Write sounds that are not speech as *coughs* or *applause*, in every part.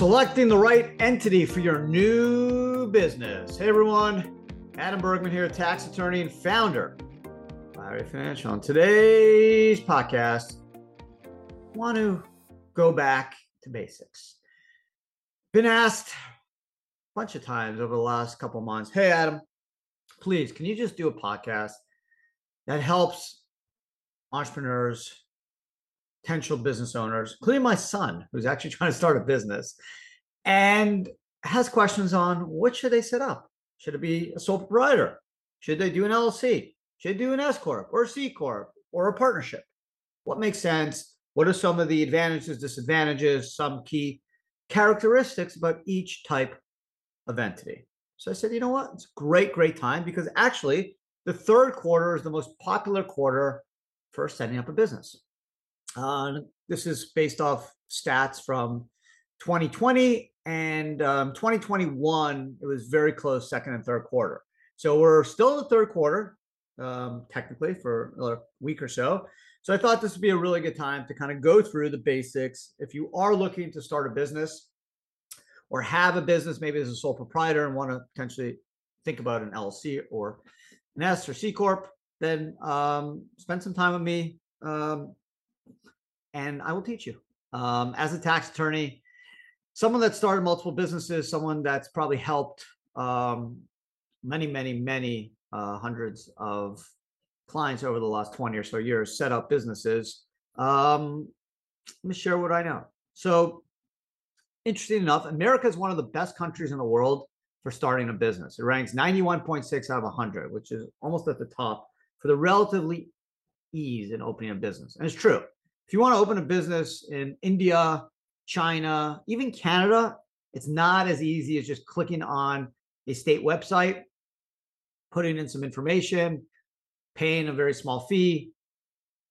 Selecting the right entity for your new business. Hey everyone, Adam Bergman here, tax attorney and founder of IRA Financial. On today's podcast, I want to go back to basics. Been asked a bunch of times over the last couple months, hey Adam, please, can you just do a podcast that helps entrepreneurs, potential business owners, including my son, who's actually *laughs* trying to start a business, and has questions on what should they set up? Should it be a sole proprietor? Should they do an LLC? Should they do an S corp or a C corp or a partnership? What makes sense? What are some of the advantages, disadvantages, some key characteristics about each type of entity? So I said, you know what? It's great, great time because actually the third quarter is the most popular quarter for setting up a business. Uh, this is based off stats from 2020 and um, 2021. It was very close, second and third quarter. So we're still in the third quarter, um, technically, for a week or so. So I thought this would be a really good time to kind of go through the basics. If you are looking to start a business or have a business, maybe as a sole proprietor and want to potentially think about an LLC or an S or C corp, then um, spend some time with me. Um, and I will teach you. Um, as a tax attorney, someone that started multiple businesses, someone that's probably helped um, many, many, many uh, hundreds of clients over the last 20 or so years set up businesses. Um, let me share what I know. So, interesting enough, America is one of the best countries in the world for starting a business. It ranks 91.6 out of 100, which is almost at the top for the relatively ease in opening a business. And it's true if you want to open a business in India, China, even Canada, it's not as easy as just clicking on a state website, putting in some information, paying a very small fee.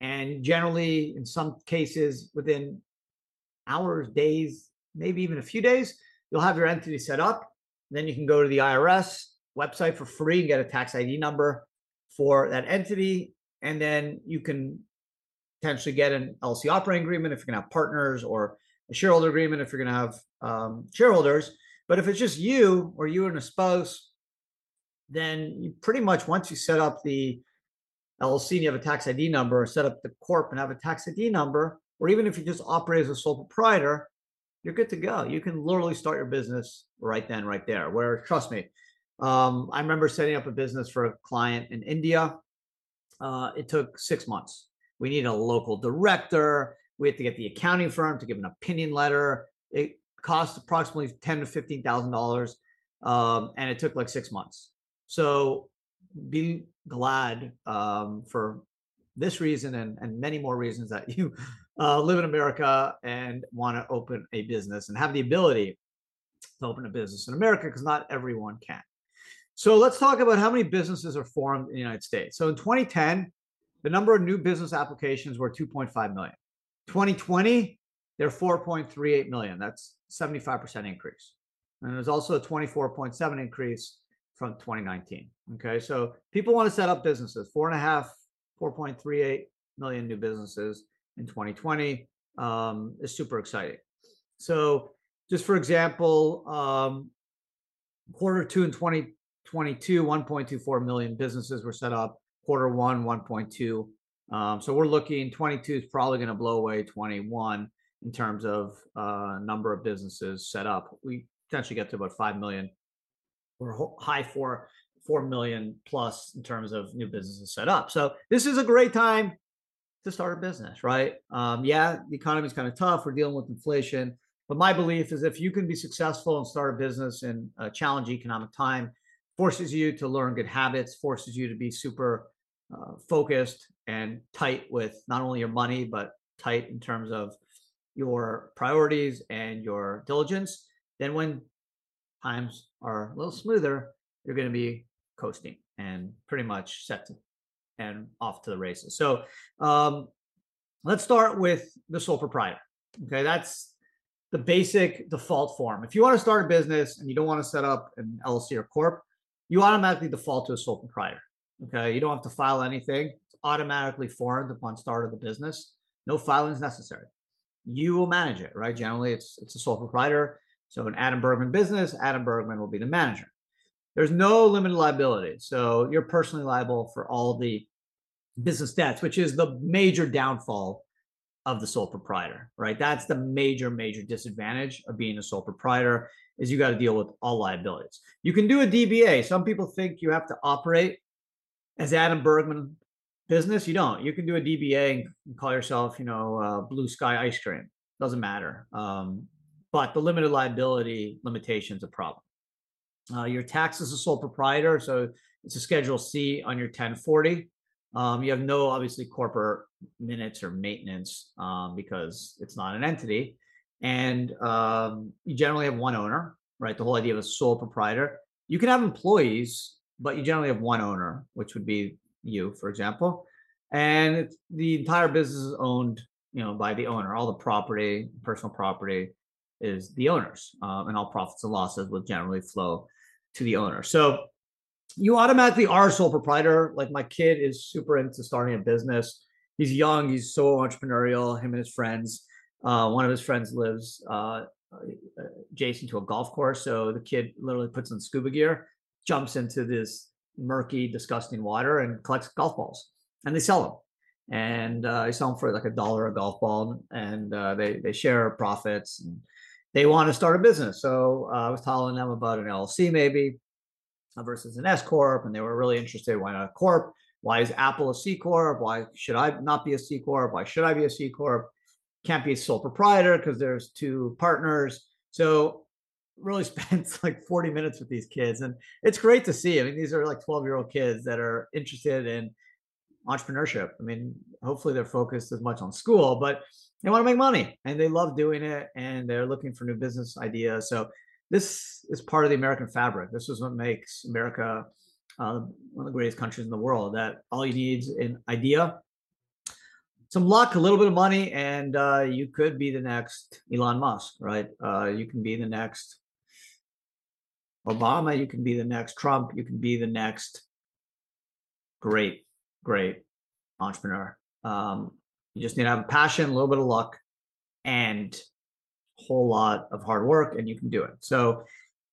And generally, in some cases, within hours, days, maybe even a few days, you'll have your entity set up. Then you can go to the IRS website for free and get a tax ID number for that entity. And then you can potentially get an LC operating agreement if you're going to have partners or a shareholder agreement if you're going to have um, shareholders. But if it's just you or you and a spouse, then you pretty much once you set up the LLC and you have a tax ID number, or set up the corp and have a tax ID number, or even if you just operate as a sole proprietor, you're good to go. You can literally start your business right then, right there. Where trust me, um, I remember setting up a business for a client in India. Uh, it took six months. We need a local director. We have to get the accounting firm to give an opinion letter. It cost approximately ten to fifteen thousand um, dollars, and it took like six months. So be glad um, for this reason and, and many more reasons that you uh, live in America and want to open a business and have the ability to open a business in America because not everyone can. So let's talk about how many businesses are formed in the United States. So in 2010, the number of new business applications were 2.5 million. 2020, they're 4.38 million. That's 75% increase. And there's also a 24.7 increase from 2019. Okay, so people want to set up businesses. Four and a half, 4.38 million new businesses in 2020 um, is super exciting. So, just for example, um, quarter two in 2022, 1.24 million businesses were set up quarter one 1.2 um, so we're looking 22 is probably going to blow away 21 in terms of uh, number of businesses set up. We potentially get to about 5 million or high 4 4 million plus in terms of new businesses set up. So this is a great time to start a business right? Um, yeah the economy is kind of tough we're dealing with inflation but my belief is if you can be successful and start a business in a challenging economic time forces you to learn good habits, forces you to be super uh, focused and tight with not only your money, but tight in terms of your priorities and your diligence. Then, when times are a little smoother, you're going to be coasting and pretty much set to, and off to the races. So, um, let's start with the sole proprietor. Okay, that's the basic default form. If you want to start a business and you don't want to set up an LLC or corp, you automatically default to a sole proprietor. Okay. You don't have to file anything. It's automatically formed upon start of the business. No filing is necessary. You will manage it, right? Generally, it's it's a sole proprietor. So an Adam Bergman business, Adam Bergman will be the manager. There's no limited liability. So you're personally liable for all the business debts, which is the major downfall of the sole proprietor, right? That's the major, major disadvantage of being a sole proprietor is you got to deal with all liabilities. You can do a DBA. Some people think you have to operate as Adam Bergman business. You don't. You can do a DBA and call yourself, you know, uh, Blue Sky Ice Cream. Doesn't matter. Um, but the limited liability limitation is a problem. Uh, your tax is a sole proprietor, so it's a Schedule C on your 1040. Um, you have no obviously corporate minutes or maintenance um, because it's not an entity, and um, you generally have one owner. Right, the whole idea of a sole proprietor. You can have employees, but you generally have one owner, which would be you, for example, and the entire business is owned, you know, by the owner. All the property, personal property, is the owners, um, and all profits and losses will generally flow to the owner. So you automatically are sole proprietor. Like my kid is super into starting a business. He's young. He's so entrepreneurial. Him and his friends. Uh, one of his friends lives uh, adjacent to a golf course, so the kid literally puts on scuba gear, jumps into this murky, disgusting water, and collects golf balls, and they sell them. And uh, they sell them for like a dollar a golf ball, and uh, they they share profits. And they want to start a business. So uh, I was telling them about an LLC maybe uh, versus an S corp, and they were really interested. Why not a corp? Why is Apple a C corp? Why should I not be a C corp? Why should I be a C corp? Can't be a sole proprietor because there's two partners. So really *laughs* spent like 40 minutes with these kids, and it's great to see. I mean, these are like 12 year old kids that are interested in entrepreneurship. I mean, hopefully they're focused as much on school, but they want to make money and they love doing it and they're looking for new business ideas. So this is part of the American fabric. This is what makes America uh, one of the greatest countries in the world. That all you need is an idea, some luck, a little bit of money, and uh, you could be the next Elon Musk, right? Uh, you can be the next Obama. You can be the next Trump. You can be the next great, great entrepreneur. Um, you just need to have a passion, a little bit of luck, and a whole lot of hard work, and you can do it. So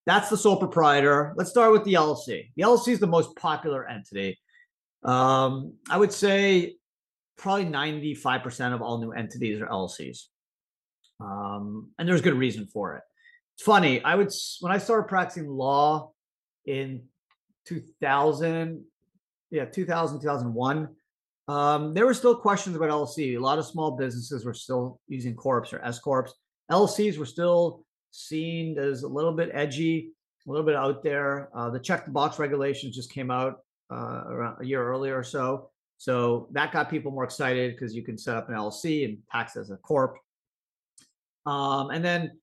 that's the sole proprietor. Let's start with the LLC. The LLC is the most popular entity. Um, I would say probably 95% of all new entities are LLCs. Um, and there's good reason for it. It's funny. I would, when I started practicing law in 2000, yeah, 2000, 2001, um, there were still questions about LLC. A lot of small businesses were still using corps or S corps. LLCs were still seen as a little bit edgy, a little bit out there. Uh, the check the box regulations just came out uh, around a year earlier or so. So that got people more excited because you can set up an LLC and tax as a corp. Um, and then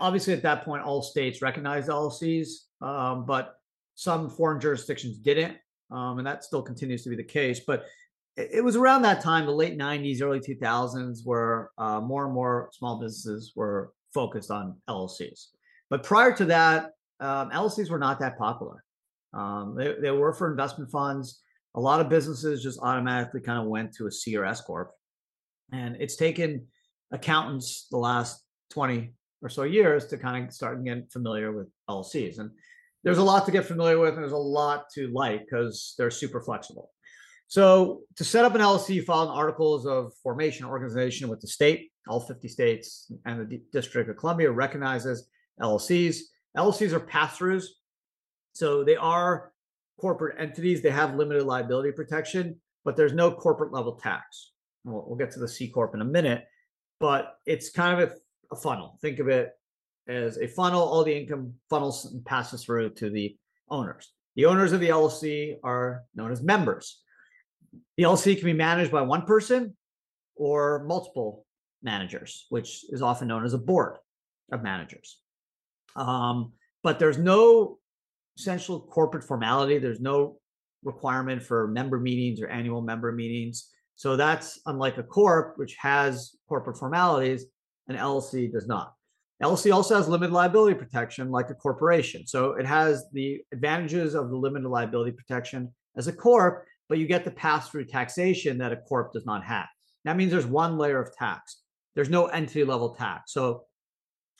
obviously at that point, all states recognized LLCs, um, but some foreign jurisdictions didn't. Um, and that still continues to be the case. But it was around that time, the late 90s, early 2000s, where uh, more and more small businesses were focused on LLCs. But prior to that, um, LLCs were not that popular. Um, they, they were for investment funds. A lot of businesses just automatically kind of went to a C or S corp, and it's taken accountants the last 20 or so years to kind of start and getting familiar with LLCs. And there's a lot to get familiar with, and there's a lot to like because they're super flexible. So to set up an LLC, you file an articles of formation organization with the state. All 50 states and the D- District of Columbia recognizes LLCs. LLCs are pass-throughs, so they are corporate entities. They have limited liability protection, but there's no corporate level tax. We'll, we'll get to the C corp in a minute, but it's kind of a, a funnel. Think of it as a funnel. All the income funnels and passes through to the owners. The owners of the LLC are known as members. The LLC can be managed by one person or multiple managers, which is often known as a board of managers. Um, but there's no essential corporate formality. There's no requirement for member meetings or annual member meetings. So that's unlike a corp, which has corporate formalities, an LLC does not. LLC also has limited liability protection like a corporation. So it has the advantages of the limited liability protection as a corp, but you get the pass through taxation that a corp does not have. That means there's one layer of tax. There's no entity level tax. So,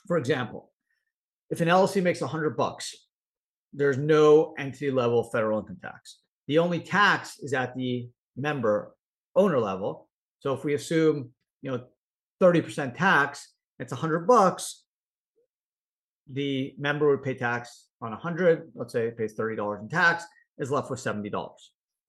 for example, if an LLC makes 100 bucks, there's no entity level federal income tax. The only tax is at the member owner level. So if we assume, you know, 30% tax, it's 100 bucks, the member would pay tax on 100, let's say it pays $30 in tax, is left with $70. And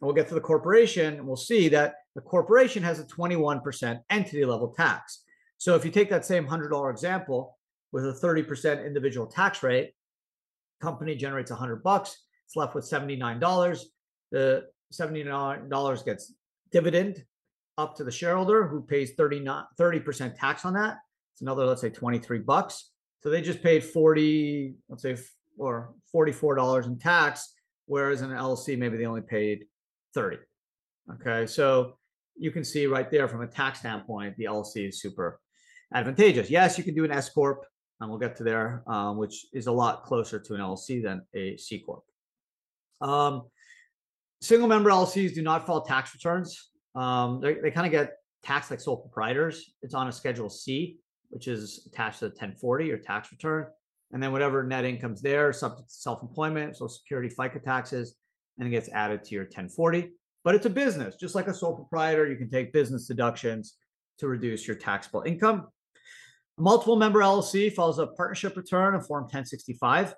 we'll get to the corporation and we'll see that the corporation has a 21% entity level tax. So if you take that same $100 example with a 30% individual tax rate, company generates 100 bucks, it's left with $79. The $79 gets dividend up to the shareholder who pays 39 30% tax on that. It's another let's say 23 bucks. So they just paid 40, let's say, or $44 in tax, whereas in an LLC, maybe they only paid 30. Okay. So you can see right there from a tax standpoint, the LLC is super advantageous. Yes, you can do an S Corp, and we'll get to there, um, which is a lot closer to an LLC than a C Corp. Um, single member LLCs do not file tax returns. Um, they kind of get taxed like sole proprietors. It's on a Schedule C which is attached to the 1040 or tax return. And then whatever net income's there, subject to self-employment, social security, FICA taxes, and it gets added to your 1040. But it's a business, just like a sole proprietor, you can take business deductions to reduce your taxable income. A multiple member LLC files a partnership return of Form 1065.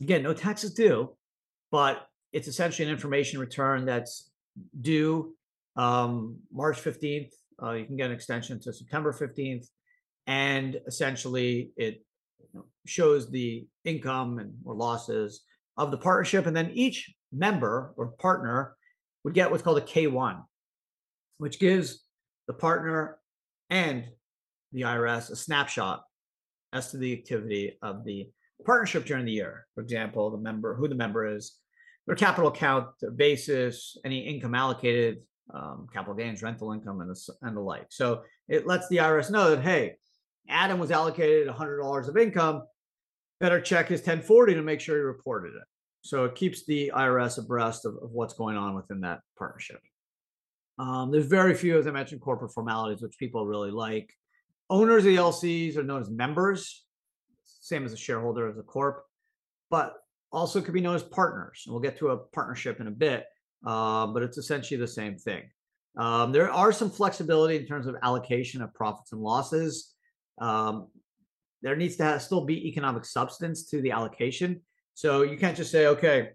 Again, no taxes due, but it's essentially an information return that's due um, March 15th. Uh, you can get an extension to September 15th and essentially it shows the income and or losses of the partnership and then each member or partner would get what's called a k1 which gives the partner and the irs a snapshot as to the activity of the partnership during the year for example the member who the member is their capital account their basis any income allocated um, capital gains rental income and the, and the like so it lets the irs know that hey Adam was allocated $100 of income, better check his 1040 to make sure he reported it. So it keeps the IRS abreast of, of what's going on within that partnership. Um, there's very few, as I mentioned, corporate formalities, which people really like. Owners of the LCs are known as members, same as a shareholder as a corp, but also could be known as partners. And we'll get to a partnership in a bit, uh, but it's essentially the same thing. Um, there are some flexibility in terms of allocation of profits and losses um, there needs to have, still be economic substance to the allocation. So you can't just say, okay,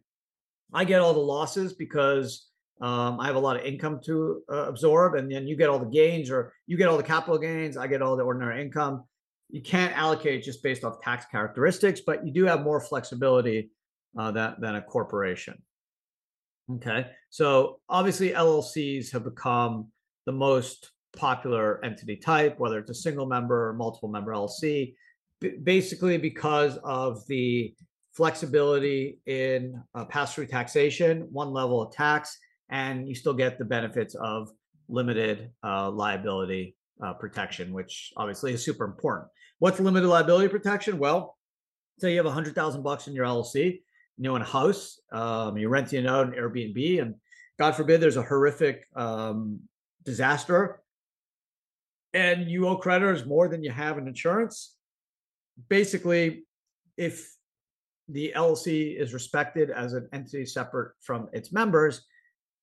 I get all the losses because um, I have a lot of income to uh, absorb, and then you get all the gains, or you get all the capital gains, I get all the ordinary income. You can't allocate just based off tax characteristics, but you do have more flexibility uh, than, than a corporation. Okay, so obviously LLCs have become the most popular entity type, whether it's a single member or multiple member LLC, b- basically because of the flexibility in uh, pass through taxation, one level of tax, and you still get the benefits of limited uh, liability uh, protection, which obviously is super important. What's limited liability protection? Well, say you have a hundred thousand bucks in your LLC, you own a house, um, you're renting it out an Airbnb, and God forbid there's a horrific um, disaster and you owe creditors more than you have in insurance, basically, if the LLC is respected as an entity separate from its members,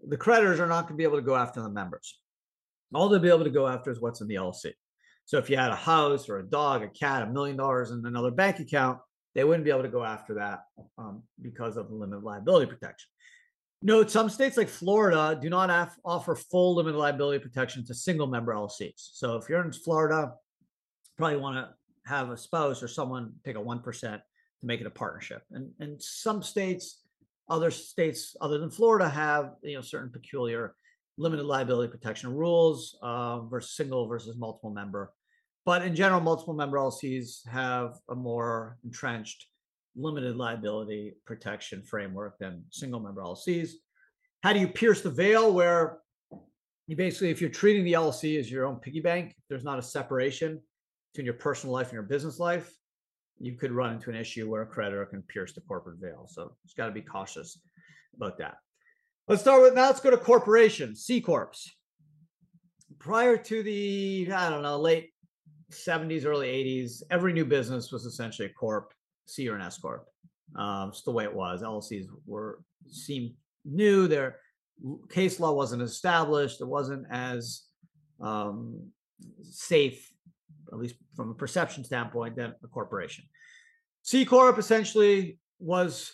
the creditors are not going to be able to go after the members. All they'll be able to go after is what's in the LLC. So if you had a house or a dog, a cat, a million dollars in another bank account, they wouldn't be able to go after that um, because of the limited liability protection. Note some states like Florida do not offer full limited liability protection to single member LLCs. So if you're in Florida, probably want to have a spouse or someone take a 1% to make it a partnership. And, and some states, other states other than Florida have, you know, certain peculiar limited liability protection rules uh, versus single versus multiple member. But in general, multiple member LLCs have a more entrenched limited liability protection framework than single member LLCs. How do you pierce the veil where you basically, if you're treating the LLC as your own piggy bank, there's not a separation between your personal life and your business life, you could run into an issue where a creditor can pierce the corporate veil. So it's got to be cautious about that. Let's start with now. Let's go to corporations, C corps. Prior to the I don't know late 70s, early 80s, every new business was essentially a corp C or an S corp. Um, it's the way it was. LLCs were seemed new. Their case law wasn't established. It wasn't as um, safe, at least from a perception standpoint, than a corporation. C corp essentially was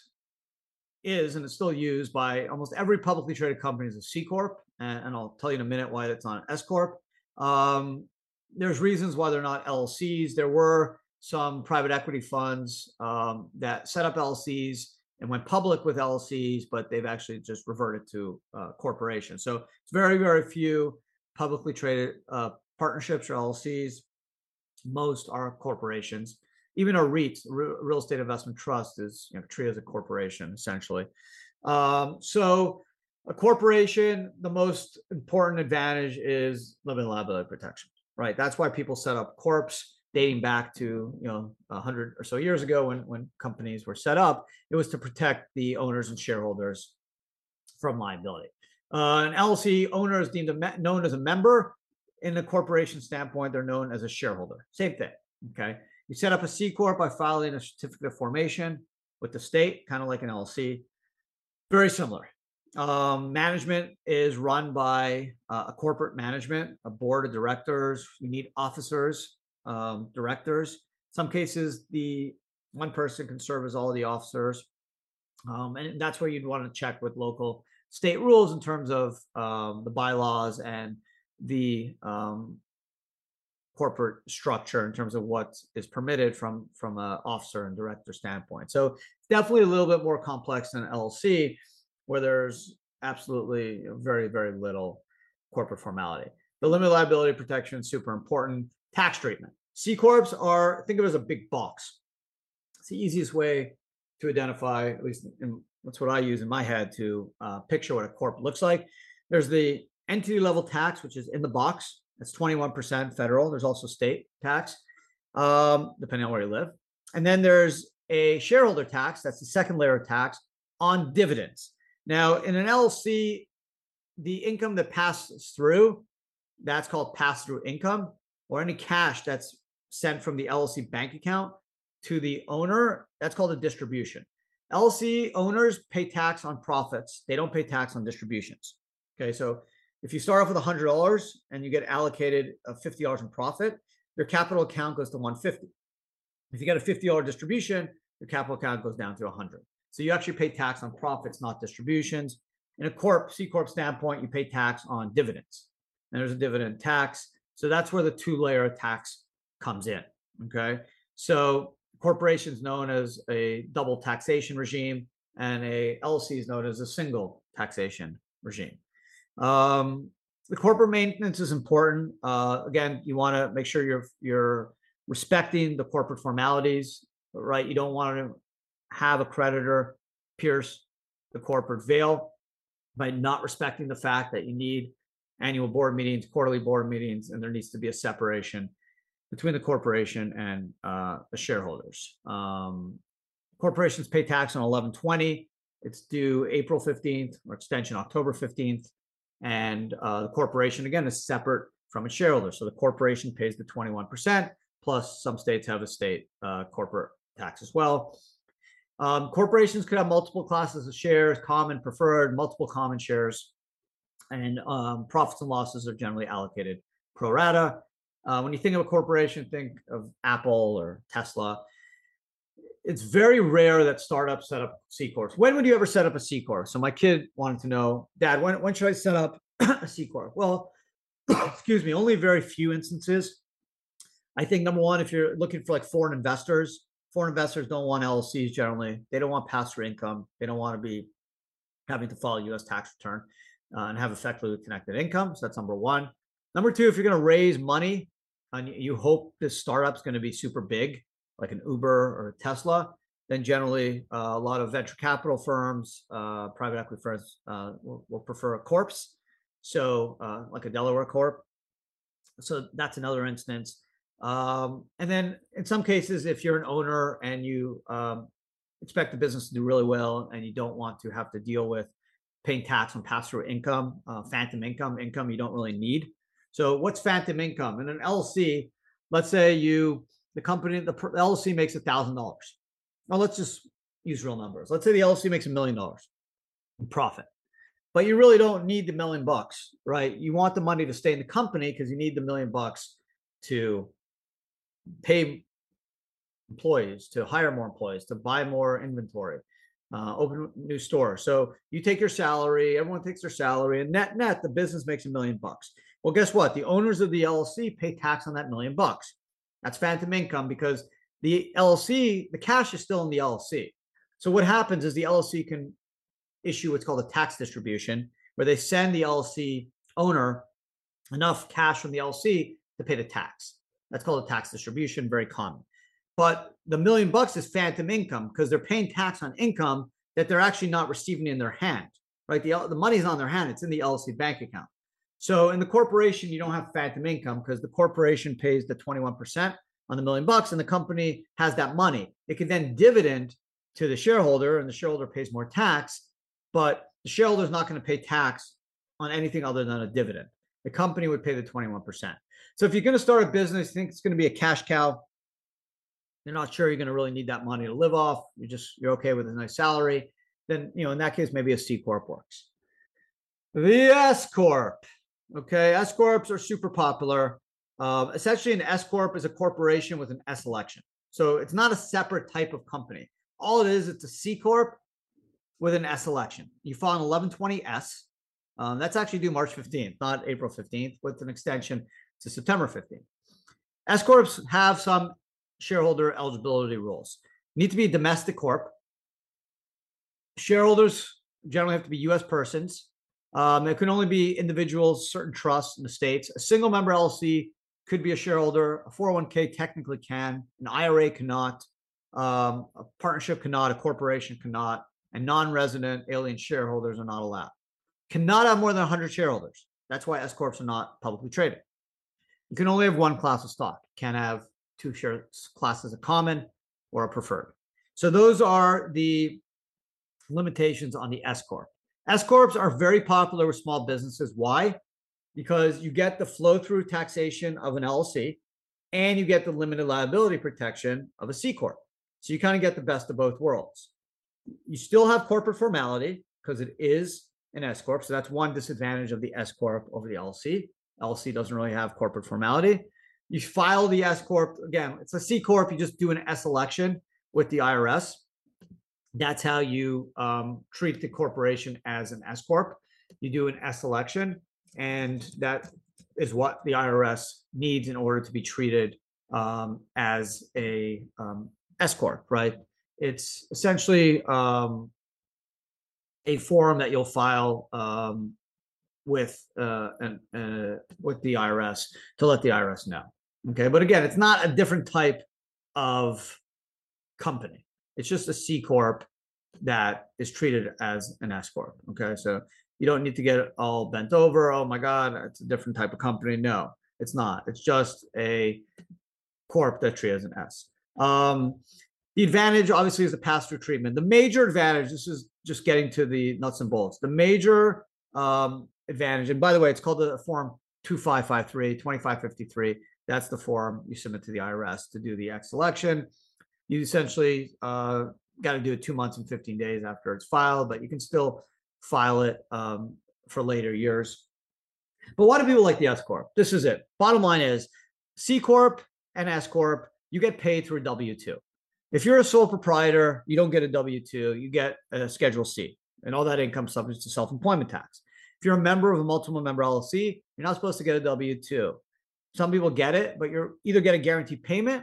is and it's still used by almost every publicly traded company as a C corp, and, and, I'll tell you in a minute why it's not an S corp. Um, there's reasons why they're not LLCs. There were some private equity funds um, that set up LLCs and went public with LLCs, but they've actually just reverted to uh, corporations. So it's very, very few publicly traded uh, partnerships or LLCs. Most are corporations. Even a REIT, real estate investment trust, is you know, treated as a corporation essentially. Um, so a corporation, the most important advantage is limited liability protection, right? That's why people set up corps dating back to you know a hundred or so years ago when when companies were set up. It was to protect the owners and shareholders from liability. Uh, an LLC owner is deemed a, known as a member. In the corporation standpoint, they're known as a shareholder. Same thing. Okay. You set up a C corp by filing a certificate of formation with the state, kind of like an LLC. Very similar. Um, management is run by uh, a corporate management, a board of directors. You need officers, um, directors. some cases, the one person can serve as all the officers. Um, and that's where you'd want to check with local state rules in terms of um, the bylaws and the um, corporate structure in terms of what is permitted from from an officer and director standpoint. So definitely a little bit more complex than LLC, where there's absolutely very, very little corporate formality. The limited liability protection is super important. Tax treatment. C corps are think of it as a big box. It's the easiest way to identify, at least in, that's what I use in my head to uh, picture what a corp looks like. There's the entity level tax, which is in the box. That's 21% federal. There's also state tax, um, depending on where you live. And then there's a shareholder tax. That's the second layer of tax on dividends. Now, in an LLC, the income that passes through, that's called pass through income, or any cash that's sent from the LLC bank account to the owner, that's called a distribution. LLC owners pay tax on profits, they don't pay tax on distributions. Okay, so if you start off with $100 and you get allocated uh, $50 in profit, your capital account goes to 150. If you get a $50 distribution, your capital account goes down to 100. So you actually pay tax on profits, not distributions. In a corp, C corp standpoint, you pay tax on dividends. And there's a dividend tax. So that's where the two layer tax comes in. Okay. So corporations known as a double taxation regime and a LLC is known as a single taxation regime. Um, the corporate maintenance is important. Uh, again, you want to make sure you're you're respecting the corporate formalities, right? You don't want to have a creditor pierce the corporate veil by not respecting the fact that you need annual board meetings, quarterly board meetings, and there needs to be a separation between the corporation and uh, the shareholders. Um, corporations pay tax on 1120. It's due April 15th or extension October 15th. And uh, the corporation, again, is separate from its shareholders. So the corporation pays the 21%, plus some states have a state uh, corporate tax as well. Um, corporations could have multiple classes of shares, common, preferred, multiple common shares, and um, profits and losses are generally allocated pro rata. Uh, when you think of a corporation, think of Apple or Tesla. It's very rare that startups set up C corps. When would you ever set up a C corp? So my kid wanted to know, Dad, when when should I set up *coughs* a C corp? Well, *coughs* excuse me, only very few instances. I think number one, if you're looking for like foreign investors, foreign investors don't want LLCs generally. They don't want pass-through income. They don't want to be having to file U.S. tax return uh, and have effectively connected income. So that's number one. Number two, if you're going to raise money and you hope this startup's going to be super big, like an Uber or a Tesla, then generally uh, a lot of venture capital firms, uh, private equity firms uh, will, will, prefer a corpse. So uh, like a Delaware corp. So that's another instance. Um, and then in some cases, if you're an owner and you um, expect the business to do really well and you don't want to have to deal with paying tax on pass-through income, uh, phantom income, income you don't really need. So what's phantom income? In an LLC, let's say you, the company, the LLC makes a thousand dollars. Now let's just use real numbers. Let's say the LLC makes a million dollars in profit, but you really don't need the million bucks, right? You want the money to stay in the company because you need the million bucks to pay employees, to hire more employees, to buy more inventory, uh, open new store. So you take your salary, everyone takes their salary, and net net, the business makes a million bucks. Well, guess what? The owners of the LLC pay tax on that million bucks. That's phantom income because the LLC, the cash is still in the LLC. So what happens is the LLC can issue what's called a tax distribution, where they send the LLC owner enough cash from the LLC to pay the tax. That's called a tax distribution, very common. But the million bucks is phantom income because they're paying tax on income that they're actually not receiving in their hand, right? The, the money's on their hand, it's in the LLC bank account. So in the corporation, you don't have phantom income because the corporation pays the 21% on the million bucks and the company has that money. It can then dividend to the shareholder and the shareholder pays more tax, but the shareholder is not going to pay tax on anything other than a dividend. The company would pay the 21%. So if you're going to start a business, you think it's going to be a cash cow, you're not sure you're going to really need that money to live off, you're just you're okay with a nice salary, then you know in that case maybe a C corp works. The S corp. Okay, S corps are super popular. Uh, essentially, an S corp is a corporation with an S election, so it's not a separate type of company. All it is, it's a C corp with an S election. You file an 1120S. Um, that's actually due March 15th, not April 15th, with an extension to September 15th. S corps have some shareholder eligibility rules. need to be a domestic corp. Shareholders generally have to be U.S. persons. Um, it can only be individuals, certain trusts in the states. A single member LLC could be a shareholder. A 401k technically can. An IRA cannot. Um, a partnership cannot. A corporation cannot. And non-resident alien shareholders are not allowed. Cannot have more than 100 shareholders. That's why S corps are not publicly traded. You can only have one class of stock. Can't have two share classes, of common or a preferred. So those are the limitations on the S corp. S corps are very popular with small businesses. Why? Because you get the flow through taxation of an LLC and you get the limited liability protection of a C corp. So you kind of get the best of both worlds. You still have corporate formality because it is an S corp. So that's one disadvantage of the S corp over the LLC. LLC doesn't really have corporate formality. You file the S corp again. It's a C corp. You just do an S election with the IRS that's how you um, treat the corporation as an S corp. You do an S election, and that is what the IRS needs in order to be treated um, as a um, S corp. Right? It's essentially um, a form that you'll file um, with uh, an, uh, with the IRS to let the IRS know. Okay, but again, it's not a different type of company. It's just a C corp that is treated as an S corp. Okay, so you don't need to get all bent over. Oh my God, it's a different type of company. No, it's not. It's just a corp that treated as an S. Um, the advantage, obviously, is the pass-through treatment. The major advantage. This is just getting to the nuts and bolts. The major um, advantage, and by the way, it's called the form 2553, 2553. That's the form you submit to the IRS to do the S election you essentially uh, got to do it two months and 15 days after it's filed, but you can still file it um, for later years. But why do people like the S Corp? This is it. Bottom line is C Corp and S Corp, you get paid through a W 2. If you're a sole proprietor, you don't get a W 2, you get a Schedule C, and all that income subject to self employment tax. If you're a member of a multiple member LLC, you're not supposed to get a W 2. Some people get it, but you're either get a guaranteed payment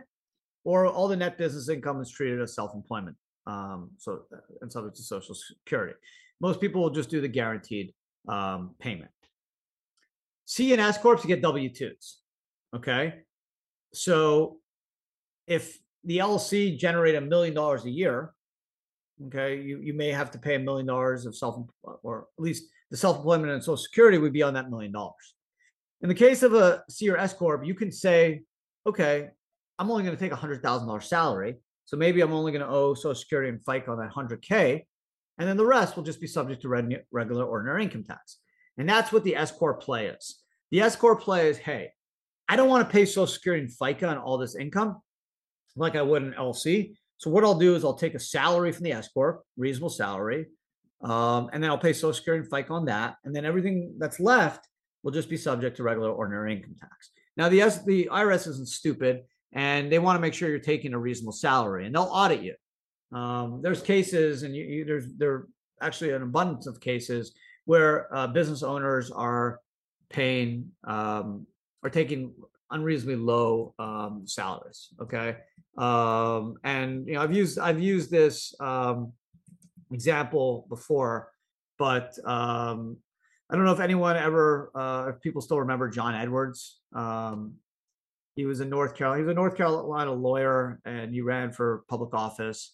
or all the net business income is treated as self-employment um, so uh, and subject to social security. Most people will just do the guaranteed um, payment. C and s corps to get w2s okay? So if the llc generate a million dollars a year okay you, you may have to pay a million dollars of self or at least the self-employment and social security would be on that million dollars in the case of a c or s corp you can say okay I'm only going to take a hundred thousand dollar salary. So maybe I'm only going to owe Social Security and FICA on that hundred K, and then the rest will just be subject to regular ordinary income tax. And that's what the S corp play is. The S corp play is, hey, I don't want to pay Social Security and FICA on all this income like I would an LC. So what I'll do is I'll take a salary from the S corp, reasonable salary, um, and then I'll pay Social Security and FICA on that, and then everything that's left will just be subject to regular ordinary income tax. Now the the IRS isn't stupid, and they want to make sure you're taking a reasonable salary, and they'll audit you. Um, there's cases, and you, you, there's there actually an abundance of cases where uh, business owners are paying um, are taking unreasonably low um, salaries. Okay, um, and you know I've used I've used this um, example before, but um, I don't know if anyone ever uh, if people still remember John Edwards. Um, he was in North Carolina. He was a North Carolina lawyer, and he ran for public office.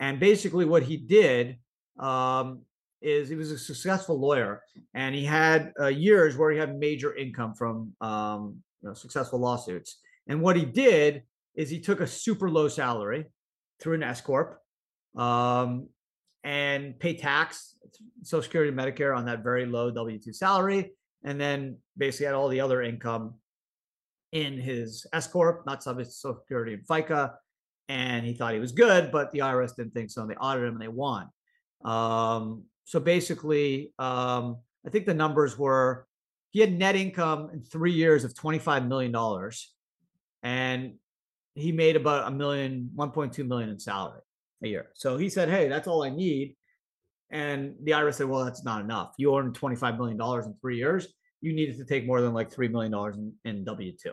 And basically, what he did um, is he was a successful lawyer, and he had uh, years where he had major income from um, you know, successful lawsuits. And what he did is he took a super low salary through an S corp um, and pay tax, Social Security, Medicare on that very low W two salary, and then basically had all the other income in his S corp, not subject to Social Security and FICA. And he thought he was good, but the IRS didn't think so. And they audited him and they won. Um, so basically, um, I think the numbers were he had net income in three years of $25 million and he made about a million, 1.2 million in salary a year. So he said, Hey, that's all I need. And the IRS said, Well, that's not enough. You earned $25 million in three years. You needed to take more than like $3 million in, in W 2.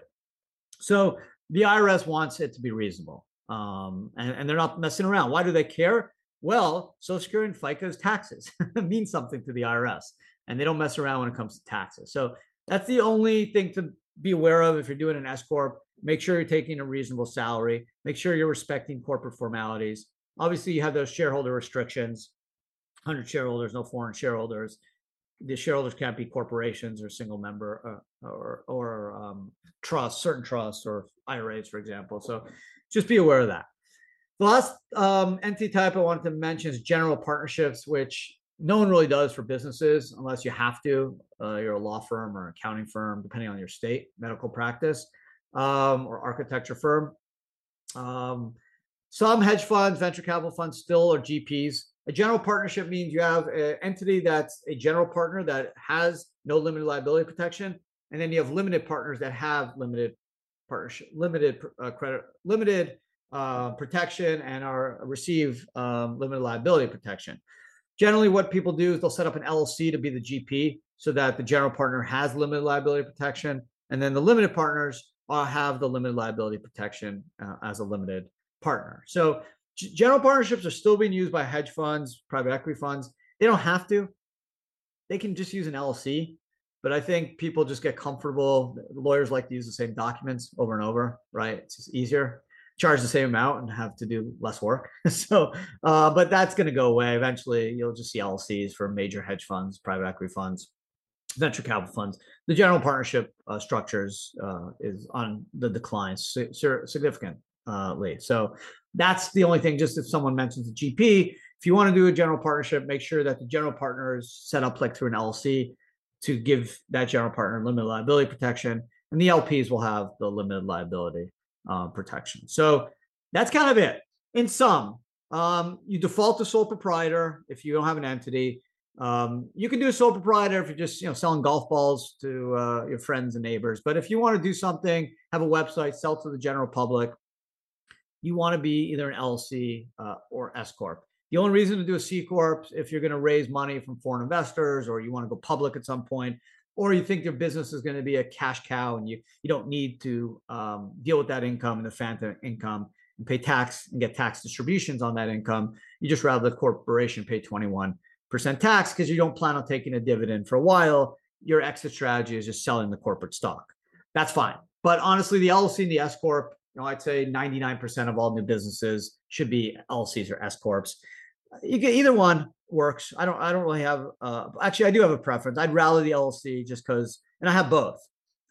So the IRS wants it to be reasonable. Um, and, and they're not messing around. Why do they care? Well, Social Security and FICA's taxes *laughs* mean something to the IRS, and they don't mess around when it comes to taxes. So that's the only thing to be aware of if you're doing an S corp. Make sure you're taking a reasonable salary. Make sure you're respecting corporate formalities. Obviously, you have those shareholder restrictions: 100 shareholders, no foreign shareholders. The shareholders can't be corporations or single member uh, or or um, trusts, certain trusts or IRAs, for example. So just be aware of that. The last um, entity type I wanted to mention is general partnerships, which no one really does for businesses unless you have to. Uh, you're a law firm or accounting firm, depending on your state, medical practice, um, or architecture firm. Um, some hedge funds, venture capital funds still are GPs. A general partnership means you have an entity that's a general partner that has no limited liability protection, and then you have limited partners that have limited partnership, limited uh, credit, limited uh, protection and are receive um, limited liability protection. Generally, what people do is they'll set up an LLC to be the GP so that the general partner has limited liability protection, and then the limited partners uh, have the limited liability protection uh, as a limited partner. So, general partnerships are still being used by hedge funds, private equity funds. They don't have to; they can just use an LLC. But I think people just get comfortable. Lawyers like to use the same documents over and over, right? It's just easier charge the same amount and have to do less work. *laughs* so, uh, but that's going to go away eventually. You'll just see LLCs for major hedge funds, private equity funds, venture capital funds. The general partnership uh, structures uh, is on the decline significantly. So that's the only thing. Just if someone mentions a GP, if you want to do a general partnership, make sure that the general partner is set up like through an LLC to give that general partner limited liability protection, and the LPs will have the limited liability uh, protection. So that's kind of it. In sum, um, you default to sole proprietor if you don't have an entity. Um, you can do a sole proprietor if you're just you know selling golf balls to uh, your friends and neighbors. But if you want to do something, have a website, sell to the general public, you want to be either an LLC uh, or S corp. The only reason to do a C corp if you're going to raise money from foreign investors or you want to go public at some point or you think your business is going to be a cash cow and you you don't need to um, deal with that income and the phantom income and pay tax and get tax distributions on that income you just rather the corporation pay 21% tax because you don't plan on taking a dividend for a while. Your exit strategy is just selling the corporate stock. That's fine. But honestly the llc and the s corp you know i'd say 99% of all new businesses should be lcs or s corps you get either one works. I don't I don't really have uh actually I do have a preference. I'd rather the LLC just because and I have both.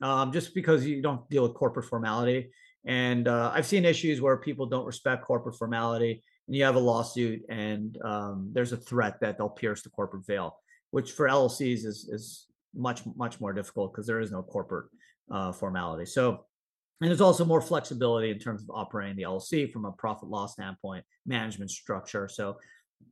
Um, just because you don't deal with corporate formality. And uh, I've seen issues where people don't respect corporate formality and you have a lawsuit and um, there's a threat that they'll pierce the corporate veil, which for LLCs is is much much more difficult because there is no corporate uh, formality. So and there's also more flexibility in terms of operating the LLC from a profit loss standpoint, management structure. So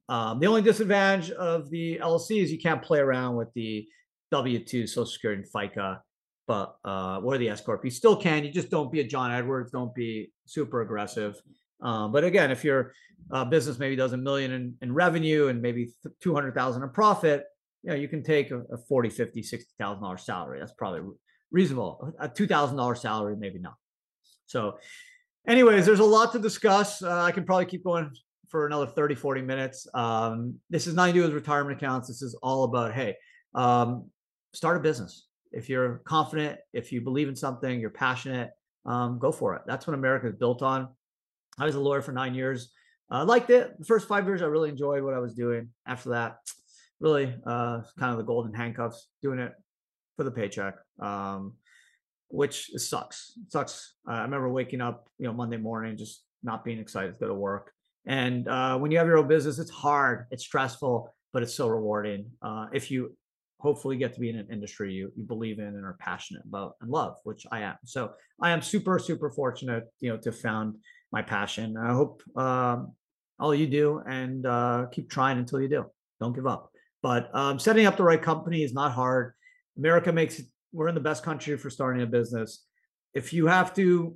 um, the only disadvantage of the LLC is you can't play around with the W two, Social Security, and FICA, but uh, or the S corp. You still can. You just don't be a John Edwards. Don't be super aggressive. Um, but again, if your uh, business maybe does a million in, in revenue and maybe 200,000 in profit, you know, you can take a, a 40, 50, 60,000 dollar salary. That's probably reasonable. A $2,000 salary, maybe not. So anyways, there's a lot to discuss. Uh, I can probably keep going for another 30, 40 minutes. Um, this is nothing to do with retirement accounts. This is all about, hey, um, start a business. If you're confident, if you believe in something, you're passionate, um, go for it. That's what America is built on. I was a lawyer for nine years. I liked it. The first five years, I really enjoyed what I was doing. After that, really uh, kind of the golden handcuffs, doing it for the paycheck, um, which sucks. It sucks. Uh, I remember waking up, you know, Monday morning, just not being excited to go to work. And uh, when you have your own business, it's hard, it's stressful, but it's so rewarding. Uh, if you hopefully get to be in an industry you, you believe in and are passionate about and love, which I am. So I am super, super fortunate, you know, to found my passion. I hope um, all you do and uh, keep trying until you do. Don't give up. But um, setting up the right company is not hard. America makes we're in the best country for starting a business. If you have to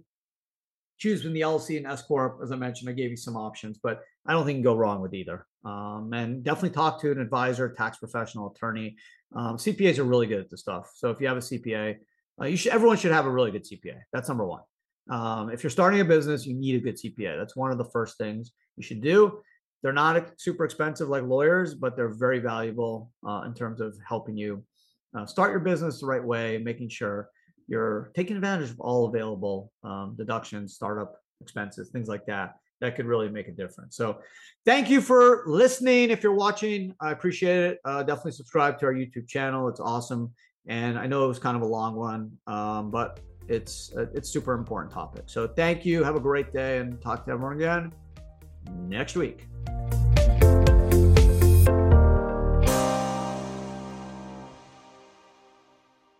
choose between the LLC and S corp, as I mentioned, I gave you some options, but I don't think you can go wrong with either. Um, and definitely talk to an advisor, tax professional, attorney. Um, CPAs are really good at this stuff. So if you have a CPA, uh, you should everyone should have a really good CPA. That's number one. Um, if you're starting a business, you need a good CPA. That's one of the first things you should do. They're not super expensive like lawyers, but they're very valuable uh, in terms of helping you uh, start your business the right way making sure you're taking advantage of all available um, deductions, startup expenses, things like that. That could really make a difference. So, thank you for listening. If you're watching, I appreciate it. Uh, definitely subscribe to our YouTube channel. It's awesome. And I know it was kind of a long one, um, but it's uh, it's super important topic. So thank you. Have a great day and talk to everyone again next week.